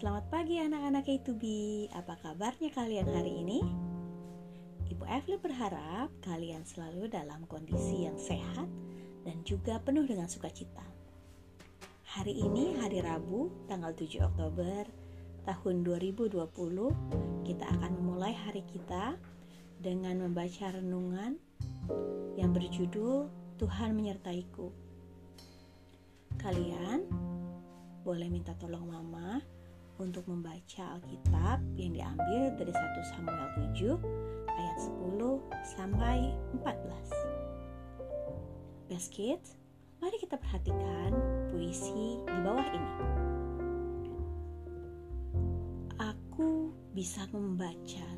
Selamat pagi anak-anak K2B Apa kabarnya kalian hari ini? Ibu Evelyn berharap kalian selalu dalam kondisi yang sehat dan juga penuh dengan sukacita. Hari ini hari Rabu tanggal 7 Oktober tahun 2020 Kita akan memulai hari kita dengan membaca renungan yang berjudul Tuhan menyertaiku. Kalian boleh minta tolong mama untuk membaca Alkitab yang diambil dari 1 Samuel 7 ayat 10 sampai 14. Best kids, mari kita perhatikan puisi di bawah ini. Aku bisa membaca.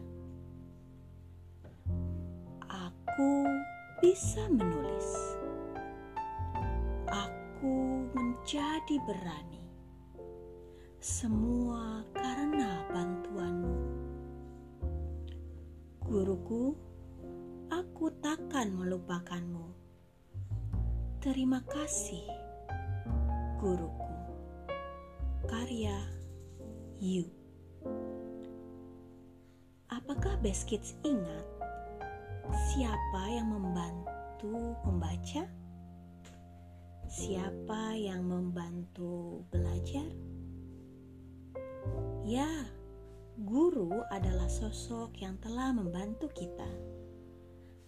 Aku bisa menulis. Aku menjadi berani semua karena bantuanmu. Guruku, aku takkan melupakanmu. Terima kasih, guruku. Karya You. Apakah Best Kids ingat siapa yang membantu membaca? Siapa yang membantu belajar? Ya, guru adalah sosok yang telah membantu kita.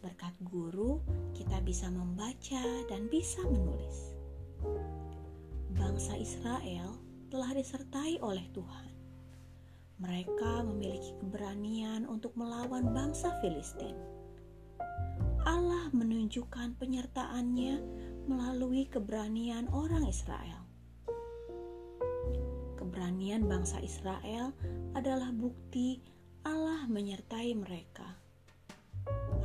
Berkat guru, kita bisa membaca dan bisa menulis. Bangsa Israel telah disertai oleh Tuhan. Mereka memiliki keberanian untuk melawan bangsa Filistin. Allah menunjukkan penyertaannya melalui keberanian orang Israel keberanian bangsa Israel adalah bukti Allah menyertai mereka.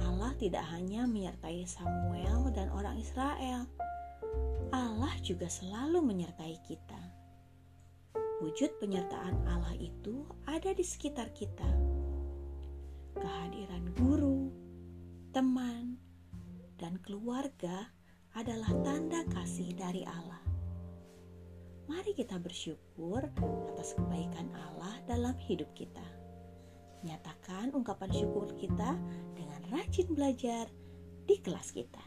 Allah tidak hanya menyertai Samuel dan orang Israel, Allah juga selalu menyertai kita. Wujud penyertaan Allah itu ada di sekitar kita. Kehadiran guru, teman, dan keluarga adalah tanda kasih dari Allah. Mari kita bersyukur atas kebaikan Allah dalam hidup kita. Nyatakan ungkapan syukur kita dengan rajin belajar di kelas kita.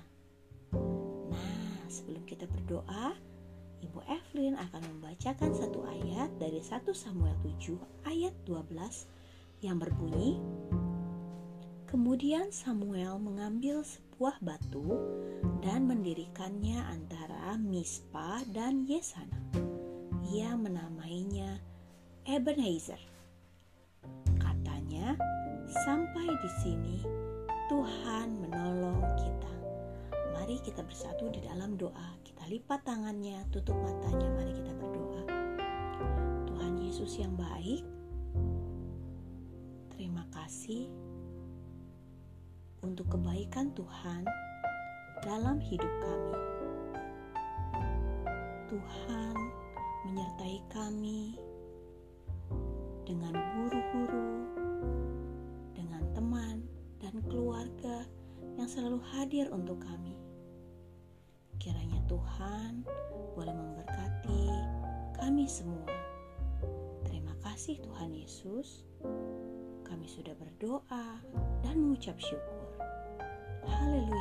Nah, sebelum kita berdoa, Ibu Evelyn akan membacakan satu ayat dari 1 Samuel 7 ayat 12 yang berbunyi Kemudian Samuel mengambil sebuah batu dan mendirikannya antara Mispa dan Yesana ia menamainya Ebenezer. Katanya, sampai di sini Tuhan menolong kita. Mari kita bersatu di dalam doa. Kita lipat tangannya, tutup matanya, mari kita berdoa. Tuhan Yesus yang baik, terima kasih untuk kebaikan Tuhan dalam hidup kami. Tuhan menyertai kami dengan guru-guru, dengan teman dan keluarga yang selalu hadir untuk kami. Kiranya Tuhan boleh memberkati kami semua. Terima kasih Tuhan Yesus. Kami sudah berdoa dan mengucap syukur. Haleluya.